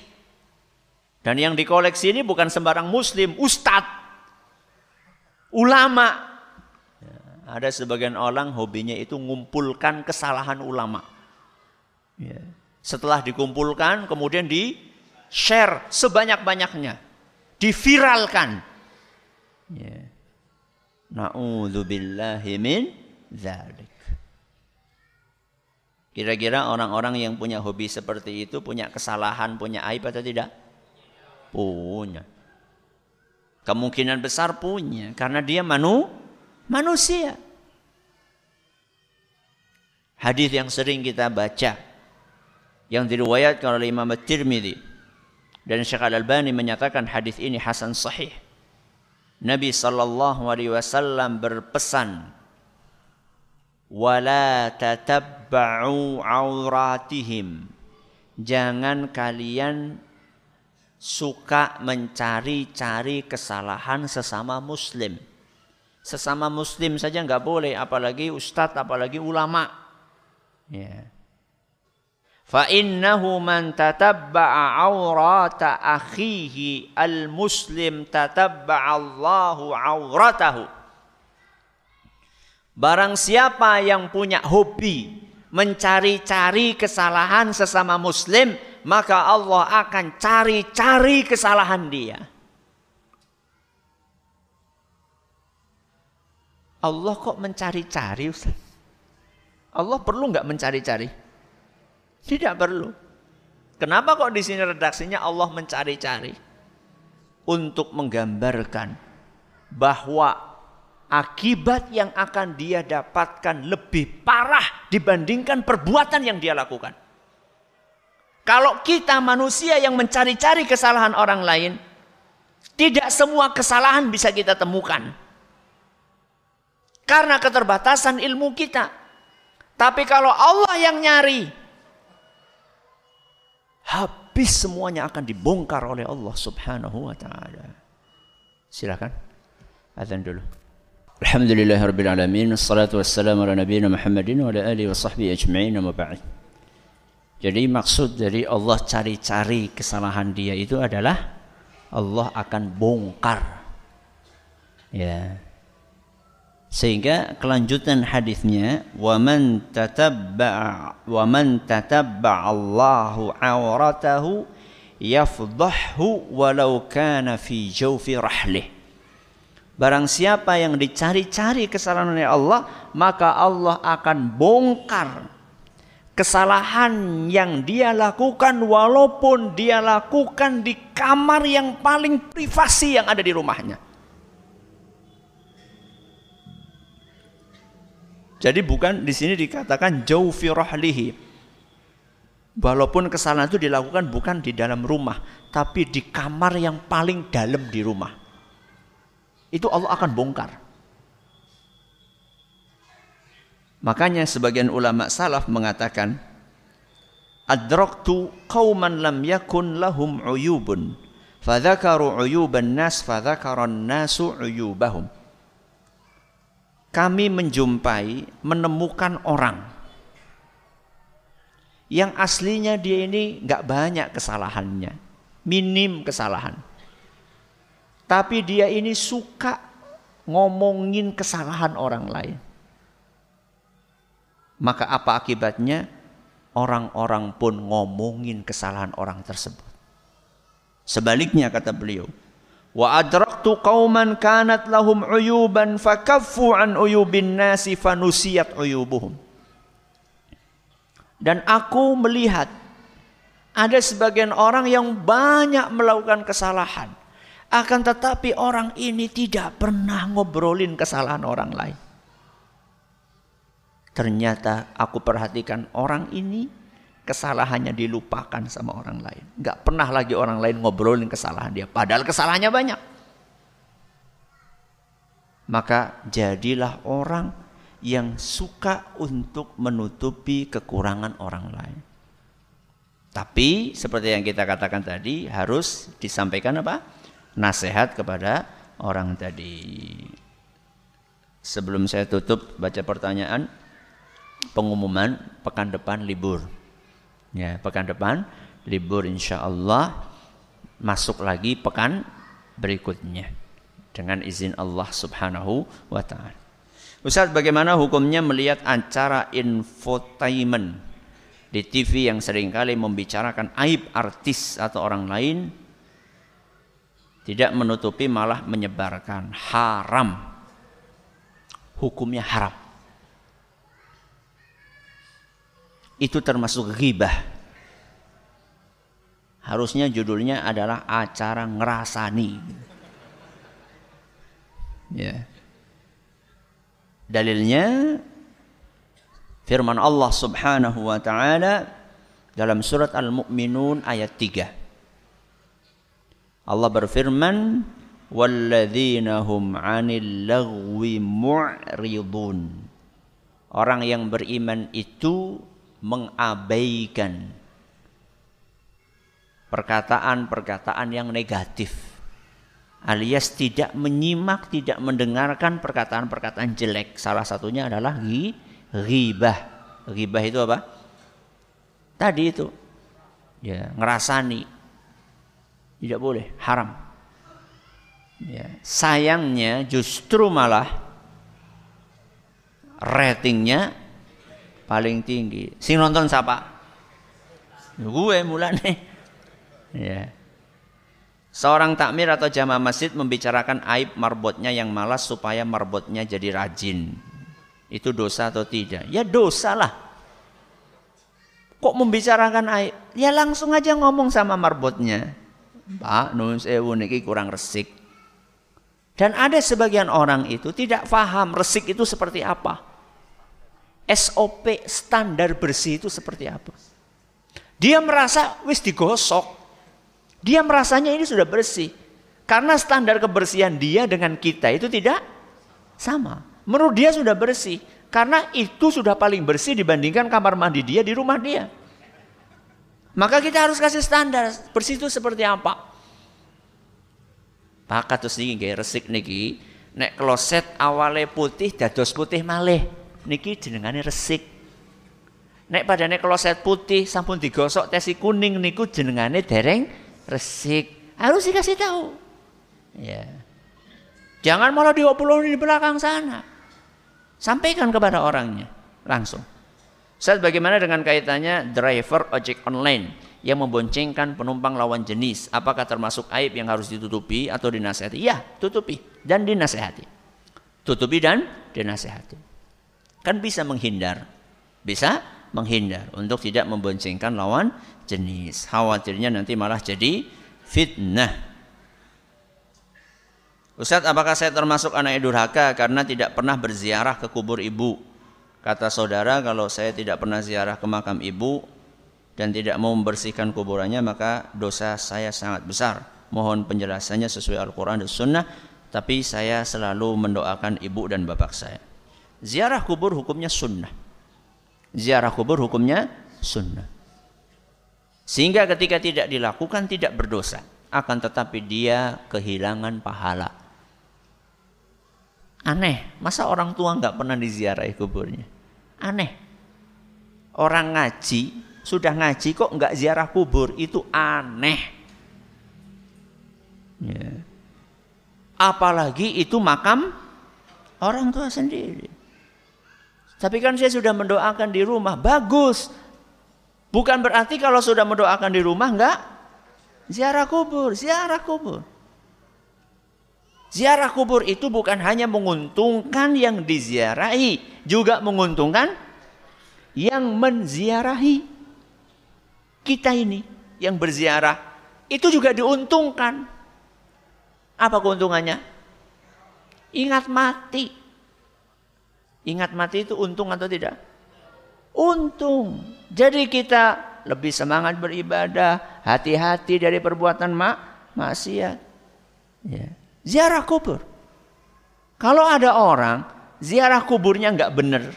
Dan yang dikoleksi ini bukan sembarang muslim, ustadz, ulama. Ya, ada sebagian orang hobinya itu ngumpulkan kesalahan ulama. Ya. Setelah dikumpulkan kemudian di share sebanyak-banyaknya. Diviralkan. Ya. Min. Kira-kira orang-orang yang punya hobi seperti itu punya kesalahan, punya aib atau tidak? Punya. Kemungkinan besar punya karena dia manu manusia. Hadis yang sering kita baca yang diriwayatkan oleh Imam At-Tirmidzi dan Syekh Al-Albani menyatakan hadis ini hasan sahih. Nabi sallallahu alaihi wasallam berpesan wala tatabba'u auratihim. Jangan kalian suka mencari-cari kesalahan sesama muslim. Sesama muslim saja nggak boleh apalagi ustadz apalagi ulama. Ya fa innahu man tatabba'a aurata akhihi al muslim tatabba'a Allahu Barang siapa yang punya hobi mencari-cari kesalahan sesama muslim, maka Allah akan cari-cari kesalahan dia. Allah kok mencari-cari? Allah perlu nggak mencari-cari? Tidak perlu. Kenapa kok di sini redaksinya Allah mencari-cari? Untuk menggambarkan bahwa akibat yang akan dia dapatkan lebih parah dibandingkan perbuatan yang dia lakukan. Kalau kita manusia yang mencari-cari kesalahan orang lain, tidak semua kesalahan bisa kita temukan. Karena keterbatasan ilmu kita. Tapi kalau Allah yang nyari, habis semuanya akan dibongkar oleh Allah Subhanahu wa taala. Silakan. Azan dulu. Alhamdulillah rabbil alamin wassalatu wassalamu ala nabiyina Muhammadin wa ala alihi wa sahbihi ajma'in wa ba'd. Jadi maksud dari Allah cari-cari kesalahan dia itu adalah Allah akan bongkar. Ya. Sehingga kelanjutan hadisnya wa man tatabba'a wa man tatabba'a Allahu awratahu yafdahhu walau kana fi jawfi rahlih. Barang siapa yang dicari-cari kesalahan oleh Allah, maka Allah akan bongkar kesalahan yang dia lakukan walaupun dia lakukan di kamar yang paling privasi yang ada di rumahnya. Jadi bukan di sini dikatakan jauh firahlihi. Walaupun kesalahan itu dilakukan bukan di dalam rumah, tapi di kamar yang paling dalam di rumah. Itu Allah akan bongkar. Makanya sebagian ulama salaf mengatakan, Adraktu qauman lam yakun lahum uyubun, fadhakaru uyuban nas fadhakaran nasu uyubahum kami menjumpai, menemukan orang yang aslinya dia ini nggak banyak kesalahannya, minim kesalahan. Tapi dia ini suka ngomongin kesalahan orang lain. Maka apa akibatnya? Orang-orang pun ngomongin kesalahan orang tersebut. Sebaliknya kata beliau, Wa adraktu qauman kanat lahum uyuban fakaffu an uyubin nasi fanusiyat uyubuhum. Dan aku melihat ada sebagian orang yang banyak melakukan kesalahan. Akan tetapi orang ini tidak pernah ngobrolin kesalahan orang lain. Ternyata aku perhatikan orang ini kesalahannya dilupakan sama orang lain. Gak pernah lagi orang lain ngobrolin kesalahan dia. Padahal kesalahannya banyak. Maka jadilah orang yang suka untuk menutupi kekurangan orang lain. Tapi seperti yang kita katakan tadi harus disampaikan apa? Nasihat kepada orang tadi. Sebelum saya tutup baca pertanyaan, pengumuman pekan depan libur. Ya, pekan depan libur insya Allah masuk lagi pekan berikutnya dengan izin Allah Subhanahu wa taala. Ustaz, bagaimana hukumnya melihat acara infotainment di TV yang sering kali membicarakan aib artis atau orang lain? Tidak menutupi malah menyebarkan haram. Hukumnya haram itu termasuk ghibah. Harusnya judulnya adalah acara ngerasani. Ya. Dalilnya firman Allah Subhanahu wa taala dalam surat Al-Mu'minun ayat 3. Allah berfirman, "Walladzina hum 'anil lagwi mu'ridun." Orang yang beriman itu mengabaikan perkataan-perkataan yang negatif alias tidak menyimak, tidak mendengarkan perkataan-perkataan jelek. Salah satunya adalah ghibah. Ghibah itu apa? Tadi itu. Ya, ngerasani. Tidak boleh, haram. Ya, sayangnya justru malah ratingnya paling tinggi. Sing nonton siapa? Gue mulane. Ya. Seorang takmir atau jamaah masjid membicarakan aib marbotnya yang malas supaya marbotnya jadi rajin. Itu dosa atau tidak? Ya dosa lah. Kok membicarakan aib? Ya langsung aja ngomong sama marbotnya. Pak, nun sewu niki kurang resik. Dan ada sebagian orang itu tidak paham resik itu seperti apa. SOP standar bersih itu seperti apa. Dia merasa wis digosok. Dia merasanya ini sudah bersih. Karena standar kebersihan dia dengan kita itu tidak sama. Menurut dia sudah bersih. Karena itu sudah paling bersih dibandingkan kamar mandi dia di rumah dia. Maka kita harus kasih standar bersih itu seperti apa. Pak katus niki resik niki nek kloset awale putih dados putih malih niki jenengane resik. Nek padane kloset putih sampun digosok tesi kuning niku jenengane dereng resik. Harus dikasih tahu. Ya. Jangan malah diobrolin di belakang sana. Sampaikan kepada orangnya langsung. Saat bagaimana dengan kaitannya driver ojek online yang memboncengkan penumpang lawan jenis? Apakah termasuk aib yang harus ditutupi atau dinasehati? Ya, tutupi dan dinasehati. Tutupi dan dinasehati kan bisa menghindar. Bisa menghindar untuk tidak memboncengkan lawan jenis. Khawatirnya nanti malah jadi fitnah. Ustadz, apakah saya termasuk anak durhaka karena tidak pernah berziarah ke kubur ibu? Kata saudara, kalau saya tidak pernah ziarah ke makam ibu dan tidak mau membersihkan kuburannya, maka dosa saya sangat besar. Mohon penjelasannya sesuai Al-Quran dan Sunnah, tapi saya selalu mendoakan ibu dan bapak saya. Ziarah kubur hukumnya sunnah. Ziarah kubur hukumnya sunnah. Sehingga ketika tidak dilakukan tidak berdosa. Akan tetapi dia kehilangan pahala. Aneh, masa orang tua nggak pernah diziarahi kuburnya? Aneh. Orang ngaji, sudah ngaji kok nggak ziarah kubur, itu aneh. Ya. Apalagi itu makam orang tua sendiri. Tapi kan saya sudah mendoakan di rumah, bagus. Bukan berarti kalau sudah mendoakan di rumah enggak ziarah kubur, ziarah kubur. Ziarah kubur itu bukan hanya menguntungkan yang diziarahi, juga menguntungkan yang menziarahi. Kita ini yang berziarah itu juga diuntungkan. Apa keuntungannya? Ingat mati. Ingat mati itu untung atau tidak? Untung. Jadi kita lebih semangat beribadah, hati-hati dari perbuatan mak maksiat. Ya. Ziarah kubur. Kalau ada orang ziarah kuburnya nggak benar,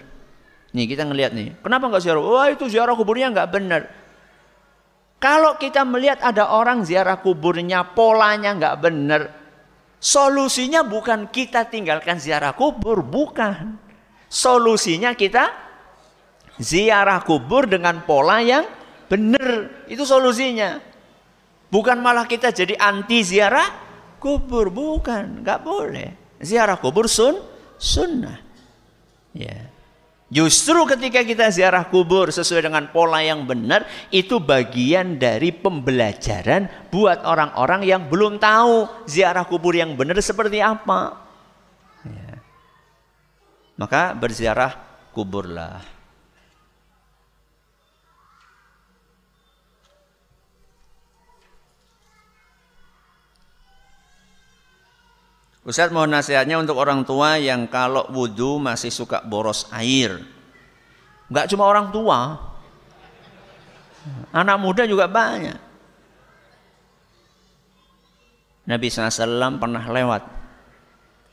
nih kita ngelihat nih, kenapa nggak ziarah? Wah itu ziarah kuburnya nggak benar. Kalau kita melihat ada orang ziarah kuburnya polanya nggak benar, solusinya bukan kita tinggalkan ziarah kubur, bukan. Solusinya kita ziarah kubur dengan pola yang benar. Itu solusinya. Bukan malah kita jadi anti ziarah kubur bukan nggak boleh ziarah kubur sun sunnah ya Justru ketika kita ziarah kubur sesuai dengan pola yang benar itu bagian dari pembelajaran buat orang-orang yang belum tahu ziarah kubur yang benar seperti apa. Maka berziarah kuburlah. Ustaz mohon nasihatnya untuk orang tua yang kalau wudhu masih suka boros air. Enggak cuma orang tua. Anak muda juga banyak. Nabi SAW pernah lewat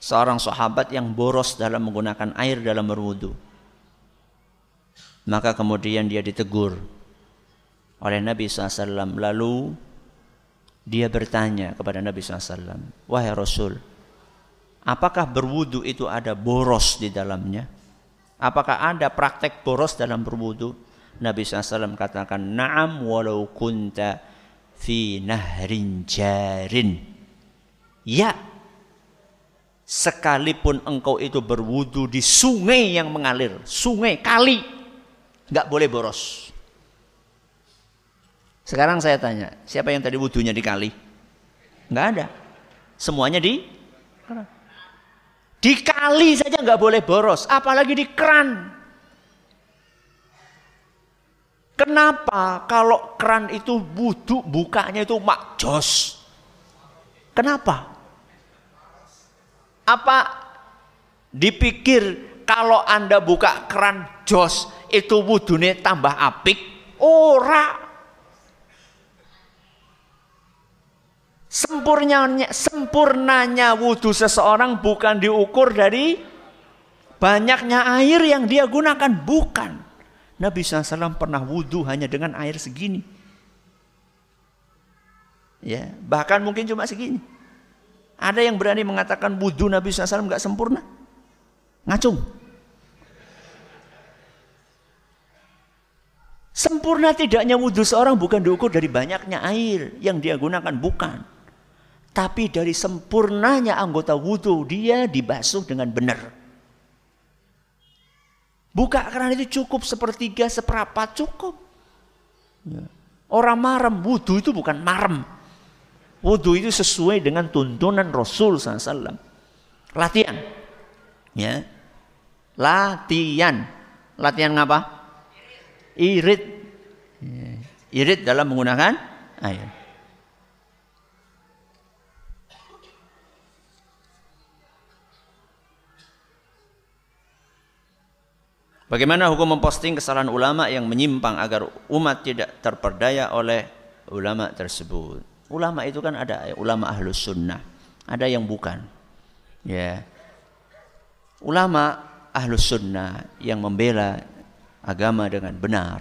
seorang sahabat yang boros dalam menggunakan air dalam berwudu. Maka kemudian dia ditegur oleh Nabi SAW. Lalu dia bertanya kepada Nabi SAW, Wahai Rasul, Apakah berwudu itu ada boros di dalamnya? Apakah ada praktek boros dalam berwudu? Nabi SAW katakan, Naam walau kunta fi nahrin jarin. Ya, sekalipun engkau itu berwudu di sungai yang mengalir, sungai, kali, nggak boleh boros. Sekarang saya tanya, siapa yang tadi wudunya di kali? Nggak ada. Semuanya di di kali saja nggak boleh boros, apalagi di keran. Kenapa kalau keran itu butuh bukanya itu makjos? Kenapa? Apa dipikir kalau Anda buka keran jos itu wudune tambah apik? Ora. Sempurnanya, sempurnanya wudhu seseorang bukan diukur dari banyaknya air yang dia gunakan. Bukan. Nabi SAW pernah wudhu hanya dengan air segini. Ya, bahkan mungkin cuma segini. Ada yang berani mengatakan wudhu Nabi SAW nggak sempurna? Ngacung. Sempurna tidaknya wudhu seorang bukan diukur dari banyaknya air yang dia gunakan, bukan. Tapi dari sempurnanya anggota wudhu dia dibasuh dengan benar. Buka keran itu cukup sepertiga, seperempat cukup. Ya. Orang marem, wudhu itu bukan marem. Wudhu itu sesuai dengan tuntunan Rasul SAW. Latihan. Ya. Latihan. Latihan ngapa? Irit. Ya. Irit dalam menggunakan air. Bagaimana hukum memposting kesalahan ulama yang menyimpang agar umat tidak terperdaya oleh ulama tersebut? Ulama itu kan ada ulama ahlus sunnah, ada yang bukan. Ya, ulama ahlus sunnah yang membela agama dengan benar.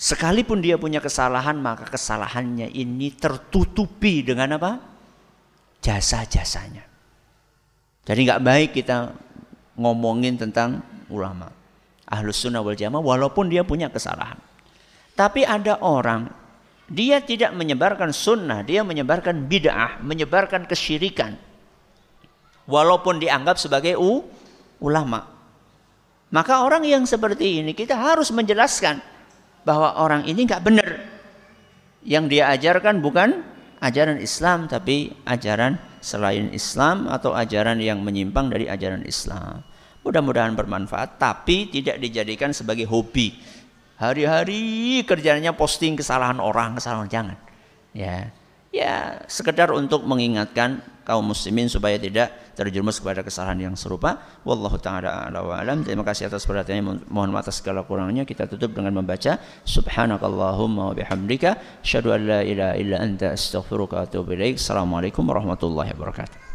Sekalipun dia punya kesalahan, maka kesalahannya ini tertutupi dengan apa? Jasa-jasanya. Jadi nggak baik kita ngomongin tentang ulama. Ahlus sunnah wal jamaah walaupun dia punya kesalahan. Tapi ada orang dia tidak menyebarkan sunnah, dia menyebarkan bid'ah, menyebarkan kesyirikan. Walaupun dianggap sebagai u, ulama. Maka orang yang seperti ini kita harus menjelaskan bahwa orang ini nggak benar. Yang dia ajarkan bukan ajaran Islam tapi ajaran selain Islam atau ajaran yang menyimpang dari ajaran Islam. Mudah-mudahan bermanfaat tapi tidak dijadikan sebagai hobi Hari-hari kerjanya posting kesalahan orang, kesalahan jangan. Ya. Ya, sekedar untuk mengingatkan kaum muslimin supaya tidak terjerumus kepada kesalahan yang serupa. Wallahu taala ala wa alam. Terima kasih atas perhatiannya. Mohon maaf atas segala kurangnya. Kita tutup dengan membaca subhanakallahumma wa bihamdika asyhadu an la ilaha illa anta astaghfiruka wa atubu ilaik. Assalamualaikum warahmatullahi wabarakatuh.